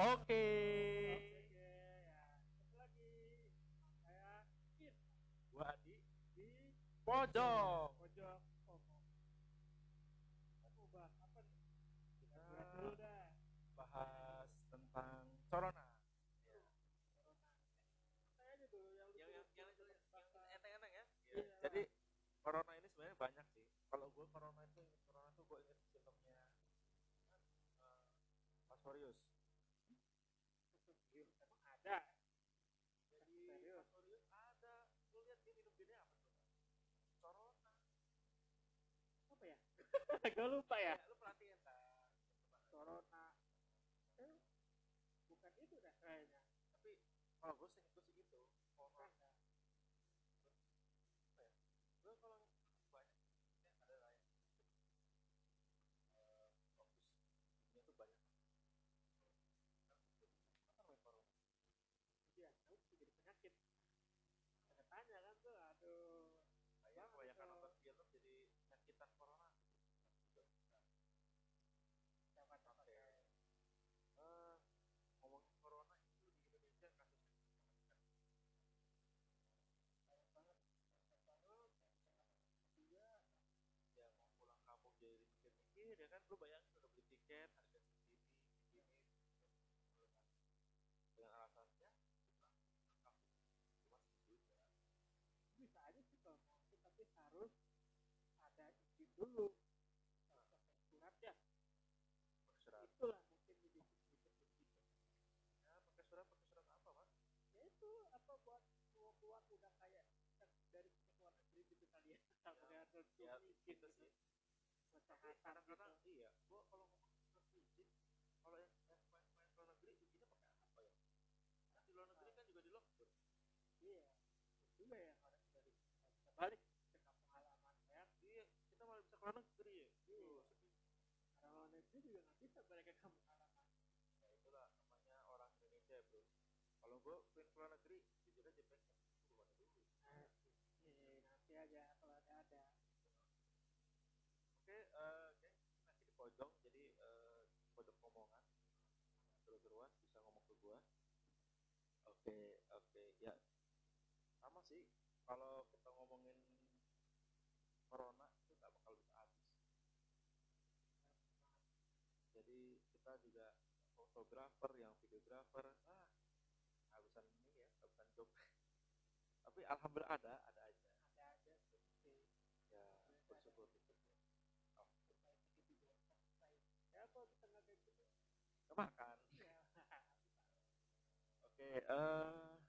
Oke. Kit Gua di pojok. pojok mau bahas tentang corona. Enteng-enteng ya. Jadi corona ini sebenarnya banyak sih. Kalau gue corona itu corona tuh gue ingat filmnya eh, Pastorius. Serius, emang ada. Jadi Serius? Pastorius ada. Lu lihat dia minum gini apa tuh? Corona. Apa ya? Gue lupa ya. lu perhatiin kan Corona. Eh, bukan itu dah kayaknya. Tapi kalau gue sih gue sih gitu. Corona. dah. Gue kalau banyak ya ada yang eh, fokus dunia tuh banyak. Iya, tahu jadi penyakit. Tanya tanya kan tuh, aduh. Kayak Banget kebanyakan tuh. nonton film jadi penyakitan corona. Siapa siapa Oke. Eh, ngomongin corona itu di Indonesia kasusnya banyak banget. Banyak banget. Iya. ya mau pulang kampung jadi ya kan? Lu bayangin udah beli tiket harga segini segini dengan alasannya ya bisa aja sih kalau tapi harus ada izin dulu. Harus pakai surat. Itulah mungkin jadi gitu ya pakai surat pakai surat apa mas? Ya itu apa buat mau keluar udah kayak dari luar negeri gitu kali sampai harus izin sih tapi kadang-kadang gitu. iya gua kalau surat izin kalau yang yang main main ke luar negeri izinnya pakai apa ya? Kan di luar negeri kan juga di lockdown. Iya. Terus juga ya orang dari bisa balik ke kampung halaman ya. Iya. Kita malah bisa ke luar negeri ya. Iya. Tuh, sedih. orang luar negeri juga nggak bisa balik ke kampung halaman. Ya itulah namanya orang Indonesia bro. Kalau gue pengen ke luar negeri jujur aja pengen gue belum ada dulu nah, eh, nanti aja kalau ada ada oke eh oke masih di pojok jadi eh, pojok omongan seru-seruan bisa ngomong ke gua oke oke ya sama sih. Kalau kita ngomongin corona itu nggak bakal bisa habis. Jadi kita juga fotografer yang videografer ah habisan ini ya habisan job. Tapi alhamdulillah ada ada aja. Ada aja seperti ya bersyukur. Ya kalau kita nggak kayak gitu. Kemakan ya Oke, eh,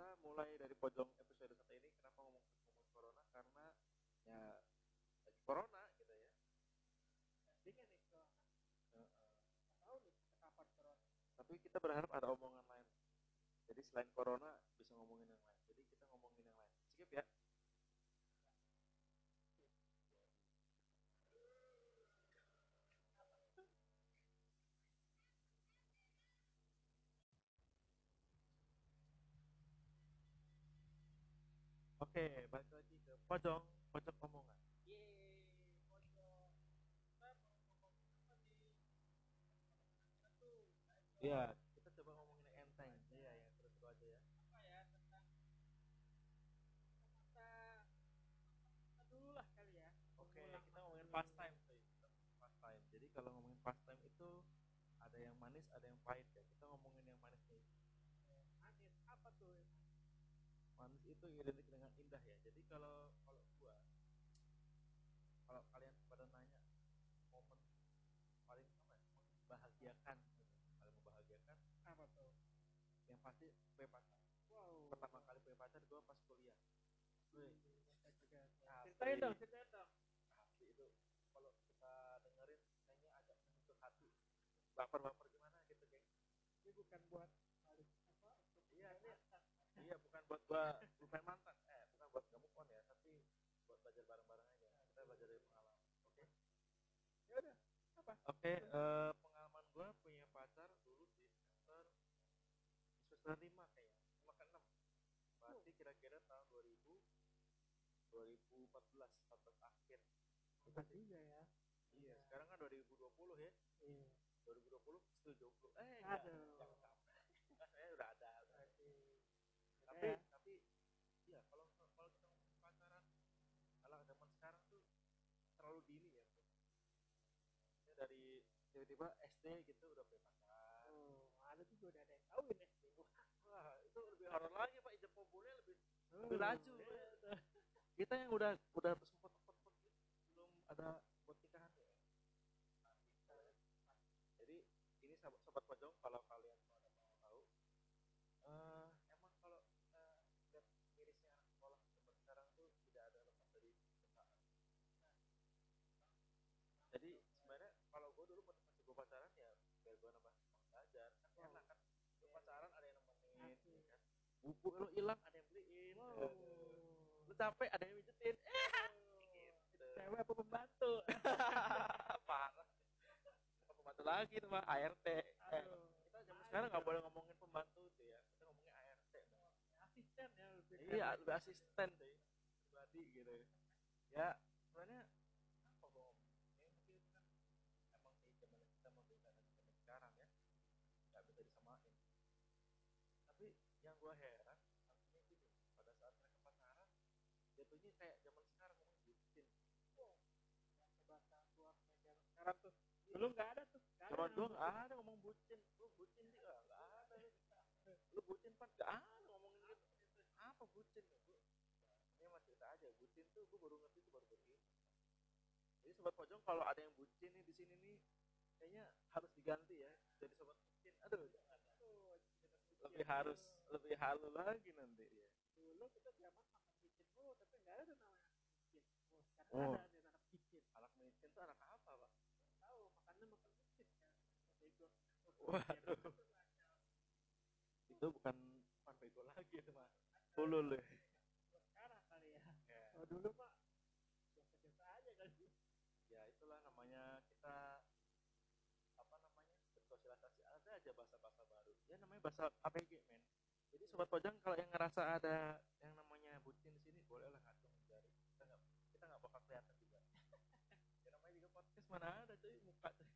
kita mulai dari pojok episode satu ini. Kenapa ngomong ngomong corona? Karena ya lagi corona gitu ya. Tandingan nih corona tahu nih kapan corona Tapi kita berharap ada omongan lain. Jadi selain corona bisa ngomongin yang lain. Jadi kita ngomongin yang lain. Skip ya. Oke, balik lagi ke pojok pojok omongan. Iya, kita coba ngomongin enteng. Iya, yang terus-terus aja ya. apa ya tentang dulu lah kali ya Oke, kita ngomongin dulu. pastime tuh. Pastime. Jadi kalau ngomongin pastime itu ada yang manis, ada yang pahit ya. Kita ngomongin yang manis nih. Eh, manis apa tuh Manis itu identik dengan indah ya. Jadi kalau kalau gua kalau kalian pada nanya momen paling apa ya? membahagiakan gitu. paling membahagiakan apa tuh yang pasti punya pacar. wow Pertama kali punya pacar gua pas kuliah. Wih, Asli. ceritain dong ceritain dong asli itu kalau kita dengerin kayaknya agak menyentuh hati. Baper-baper gimana gitu, geng. ini bukan buat balik apa untuk Iya, ini mantan. Iya, bukan buat gua bukan mantan. Eh, bukan buat kamu on ya, tapi buat belajar bareng-bareng aja. Kita belajar dari pengalaman. Oke. ya udah apa Oke, eh, pengalaman gua punya pacar dulu di semester semester 5 kayaknya. 5 ke 6. Berarti kira-kira tahun 2000 2014, 14 akhir. Hebat juga ya Iya, sekarang kan 2020 ya. iya 2020 still jomblo eh enggak, Aduh. jangan sampai Enggak, saya udah ada udah ada. Aduh. tapi Ya. tapi iya kalau kalau kita ngomongin pacaran kalau zaman sekarang tuh terlalu dini ya bro. ya dari tiba-tiba SD gitu udah punya pacar Oh, ada juga udah ada yang kawin ya. wah itu lebih horor lagi pak ijab kabulnya lebih Oh, lebih laju tuh. kita yang udah udah sempet sempet belum ada buat nikahan ya kita. jadi ini sobat sobat pojok kalau kalian pada mau tahu eh emang kalau kita lihat mirisnya anak sekolah zaman sekarang tuh tidak ada lepas dari cintaan jadi sebenarnya kalau gue dulu pas masih gue pacaran ya biar gue nambah semangat belajar kan Oh. enak kan lu pacaran ada yang nemenin Asik. Buku lu hilang ada yang beliin. Wow. lu capek ada yang pijetin eh gitu. Cewek apa pembantu? parah. Apa pembantu lagi tuh mah ART eh, kita zaman sekarang nggak boleh ngomongin pembantu tuh ya. Kita ngomongnya ART Asisten ya lebih iya lebih asisten tuh pribadi gitu. Ya sebenarnya apa gua ngomong ya mungkin kan emang sih zaman kita berbeda dengan zaman sekarang ya nggak bisa disamain tapi yang gua heran artinya gini pada saat mereka pacaran jatuhnya kayak zaman sekarang ngomong bucin bahasa keluarnya zaman sekarang tuh. Dulu nggak ada tuh. Zaman dulu nggak ada ngomong bucin, lu bucin sih nggak ada lu. Lu bucin pan nggak ada ngomongin gitu. Apa bucin ya bu? Ini mah cerita aja, bucin tuh gue baru ngerti tuh baru begini. Jadi sobat pojok kalau ada yang bucin nih di sini nih, kayaknya harus diganti ya jadi sobat bucin. Aduh, lebih harus lebih halu lagi nanti ya. dulu kita zaman makan bikin mulu tapi nggak ada tuh namanya bikin oh, sekarang Oh. ada nih anak bikin Anak micin tuh anak apa pak? tahu makannya makan bikin kan bego Waduh. Itu bukan bukan bego lagi itu mah. Ulul ya. sekarang kali ya Ya. kalau dulu mah biasa-biasa aja kan ya itulah namanya kita apa namanya bersosialisasi ada aja bahasa-bahasa baru ya namanya bahasa APG men jadi sobat pojang kalau yang ngerasa ada yang namanya bucin di sini boleh lah ngacung jari. Kita nggak kita nggak bakal kelihatan juga. Ya namanya juga podcast mana ada cuy muka cuy.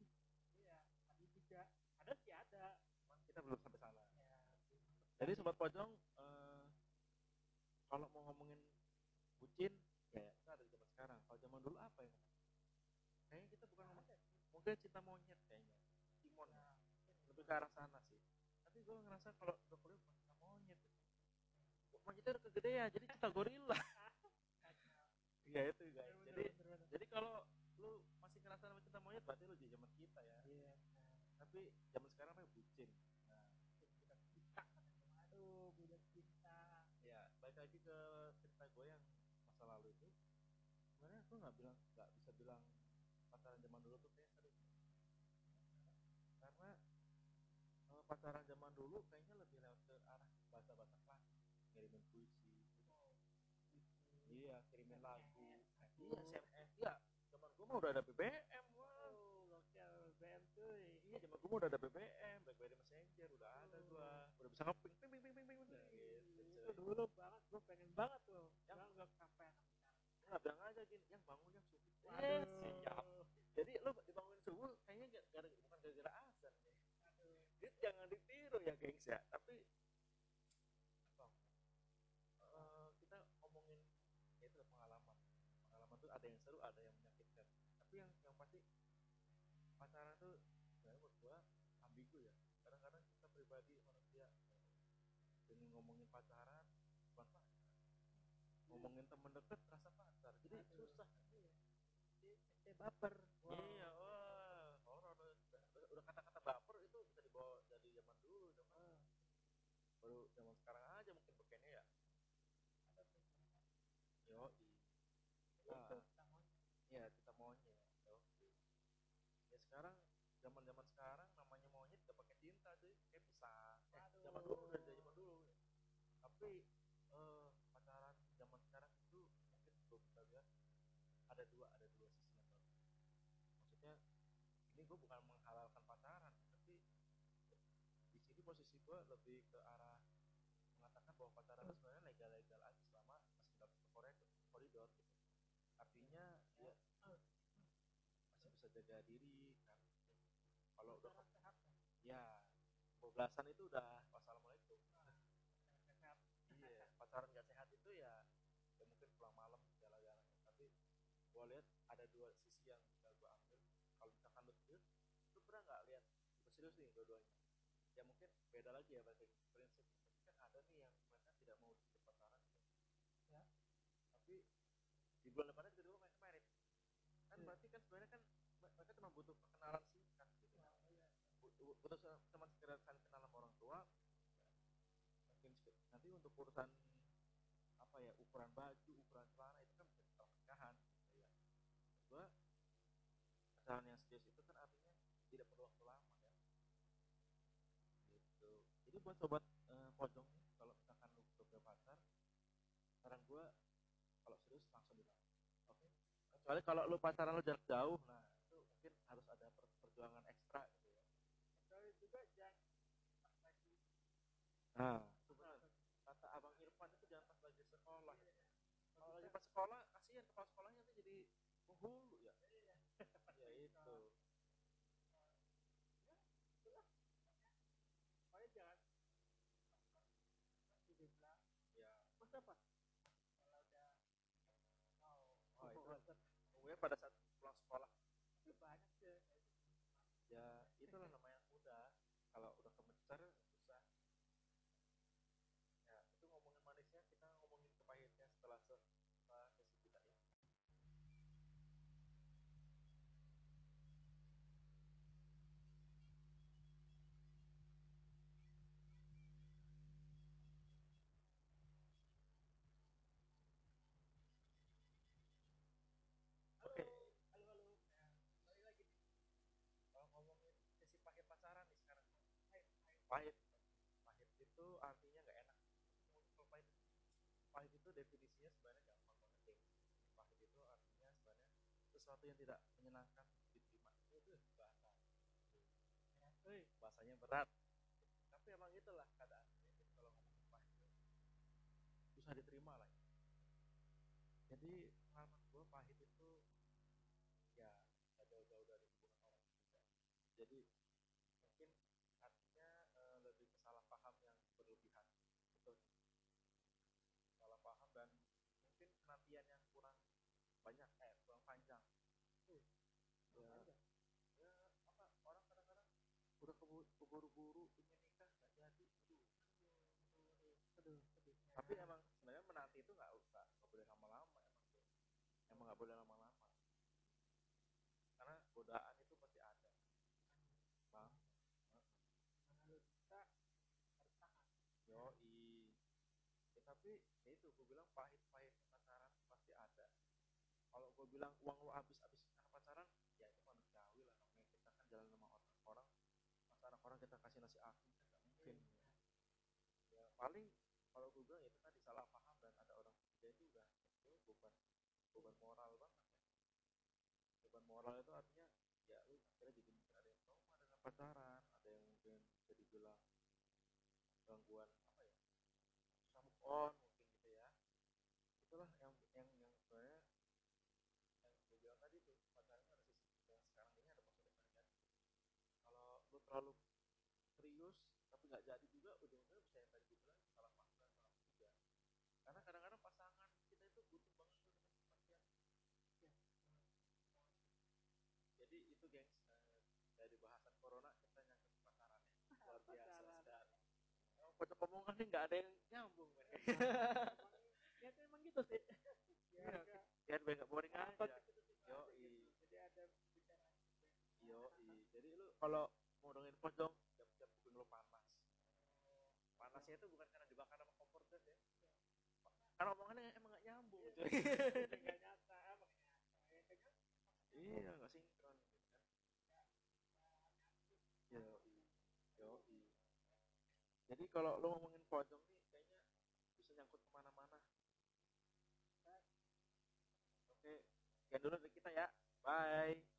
Iya tadi juga. Ada sih ada. Cuman kita belum sampai sana. Ya jadi sobat pojong eh, kalau mau ngomongin bucin ya itu ada di zaman sekarang. Kalau zaman dulu apa ya? Kayaknya kita bukan ngomong mungkin cinta monyet kayaknya. Simon lebih ke arah sana sih. Tapi gue ngerasa kalau udah Kok monyetnya udah kegedean jadi cinta gorila. Iya itu guys jadi jadi kalau lu masih ngerasa sama cinta monyet berarti lu di zaman kita ya. Iya tapi zaman sekarang apa bucin. Nah. Cinta aduh budak cinta. Ya balik lagi ke cerita gue yang masa lalu itu. Sebenarnya gue nggak bilang nggak bisa bilang pacaran zaman dulu tuh kayak seru. Karena pacaran zaman dulu kayaknya lebih lewat ke arah bahasa-bahasa klasik ngirimin puisi. Iya kirimin lagu. Iya SMS iya zaman gue mah udah ada BBM wah. Oh gokil BM cuy. Iya zaman gue mah udah ada BBM BlackBerry Messenger udah ada gua. Udah bisa ngeping ping ping ping ping ping udah gitu itu cuy. dulu banget gue pengen banget tuh. Yang- nggak sampai nggak bilang aja gini yang bangun yang subuh. Eh siap. Jadi lu dibangunin subuh kayaknya gak, gara, bukan gara-gara ya Jadi jangan ditiru ya gengs ya. Tapi apa? Eh, kita ngomongin ya itu pengalaman. Pengalaman tuh ada yang seru ada yang menyakitkan. Tapi yang yang pasti pacaran tuh sebenarnya menurut gua ambigu ya. Kadang-kadang kita pribadi manusia dengan ngomongin pacaran bukan pacar. Ngomongin temen deket rasa pacar. Jadi Aduh. susah. Eh baper. Iya wah horor udah, udah- udah kata-kata baper itu bisa dibawa dari zaman dulu zaman baru zaman sekarang aja mungkin bekennya ya. Yo itu ya kita maunya yo. Ya sekarang zaman zaman sekarang namanya monyet gak pakai cinta cuy. Kayak pisang. Eh, zaman dulu udah zaman dulu tapi eh, pacaran zaman sekarang itu mungkin belum lihat ada dua ada dua sisi yang baru. Maksudnya ini gue bukan menghalalkan pacaran tapi di sini posisi gue lebih ke arah mengatakan bahwa pacaran itu sebenarnya legal-legal aja selama masih dalam koridor, koridor gitu. Artinya ya masih bisa jaga diri kan. Kalau udah sehat kan? ya kebablasan itu udah wassalamualaikum. Iya pacaran gak sehat itu ya ya mungkin pulang malam jalan-jalan. Tapi gua lihat ada dua sisi yang bisa gua ambil. Kalau misalkan lu serius lu pernah nggak lihat lu serius nih dua-duanya ya mungkin beda lagi ya berarti prinsip tapi kan ada nih yang mereka tidak mau hidup pacaran gitu. Ya. tapi di bulan depannya tiba-tiba mereka merit kan Iya. berarti kan sebenarnya kan mereka cuma butuh perkenalan singkat gitu Nah, iya. Bu- butuh cuma sekedar saling kenal sama orang tua mungkin nanti untuk urusan apa ya ukuran baju ukuran celana itu kan bisa pernikahan gitu ya gua yang serius itu kan artinya tidak perlu waktu lama ya gitu jadi buat sobat eh, pojong nih kalau misalkan lu udah punya pacar saran gua kalau serius langsung bilang oke kecuali kalau lu pacaran lu jarak jauh nah itu mungkin harus ada per- perjuangan ekstra gitu ya Kecuali juga jangan pas lagi Nah, benar. Kata Abang Irfan itu jangan pas lagi sekolah. Kalau lagi pas sekolah, kasihan kepala sekolahnya tuh jadi penghulu ya. ya itu. pokoknya jangan masih dibilang Ya. masa apa kalau udah mau Oh, itu bosan Umumnya pada saat pulang sekolah, itu banyak sih ya itulah namanya muda. Kalau udah kemencar susah. Ya, itu ngomongin manisnya, kita ngomongin kepahitnya setelah se- setelah sesi kita ya. Oke. halo halo ya balik lagi nih kalau ngomongin sisi pahit pacaran nih sekarang pahit. Pahit itu artinya nggak enak. Pahit. Pahit itu definisinya sebenarnya gampang banget deh pahit itu artinya sebenarnya sesuatu yang tidak menyenangkan. Diterima itu bahasa. Bahasanya berat. Tapi emang itulah keadaan. Kalau ngomongin pahit itu susah diterima lah jadi pengalaman gue pahit itu ya jauh-jauh dari hubungan orang juga. Jadi mungkin artinya eh, lebih ke salah paham yang berlebihan betul dan mungkin penantian yang kurang banyak eh kurang panjang. Uh, ya, panjang. ya apa orang kadang-kadang udah kebu- keburu-buru ingin nikah nggak jadi aduh tapi emang sebenarnya menanti itu nggak nggak nggak boleh lama-lama emang tuh emang nggak boleh lama-lama. Karena godaan itu pasti ada bang mana lu bisa harus tahan yoi ya, tapi ya itu gue bilang pahit-pahit pacaran pasti ada. Kalau gue bilang uang lo habis-habis pacaran ya itu manusiawi lah namanya. Kita kan jalan sama orang orang masa orang kita kasih nasi kan nggak mungkin. Ya paling kalau gue bilang ya itu tadi salah paham dan ada orang ketiga itu udah itu beban beban moral banget ya. Beban moral itu artinya ya lu akhirnya jadi ada yang trauma dengan pacaran ada yang mungkin bisa dibilang gangguan apa ya susah move on mungkin gitu ya. Itulah yang yang yang sebenarnya yang gue bilang tadi tuh ada sisi yang sekarang ini ada positif dan negatif kalau lu terlalu serius tapi nggak jadi juga ujung-ujungnya bisa yang tadi gue bilang salah paham dan salah juga karena kadang-kadang pasangan kita itu butuh banget tuh dengan kepastian. Ya. jadi itu gengs eh, dari bahasan corona kita nyangkut ke pacaran ya luar biasa Pacaran. sekali Pocok omongan nih nggak ada yang nyambung men. Ya itu emang gitu sih. Iya. ya enggak biar biar nggak boring aja. Topik itu tuh Yo, gitu. i. jadi ada bicara yo jadi lu kalau mau dengerin pocong siap-siap kuping lu panas. Panasnya itu bukan karena dibakar sama kompor gas ya. Karena omongannya emang nggak nyambung. Cuy. nggak nyata ya iya nggak sinkron gitu kan yo yo jadi kalau lu ngomongin pocong nih kayaknya bisa nyangkut ke mana-mana. Oke sekian dulu dari kita ya. Bye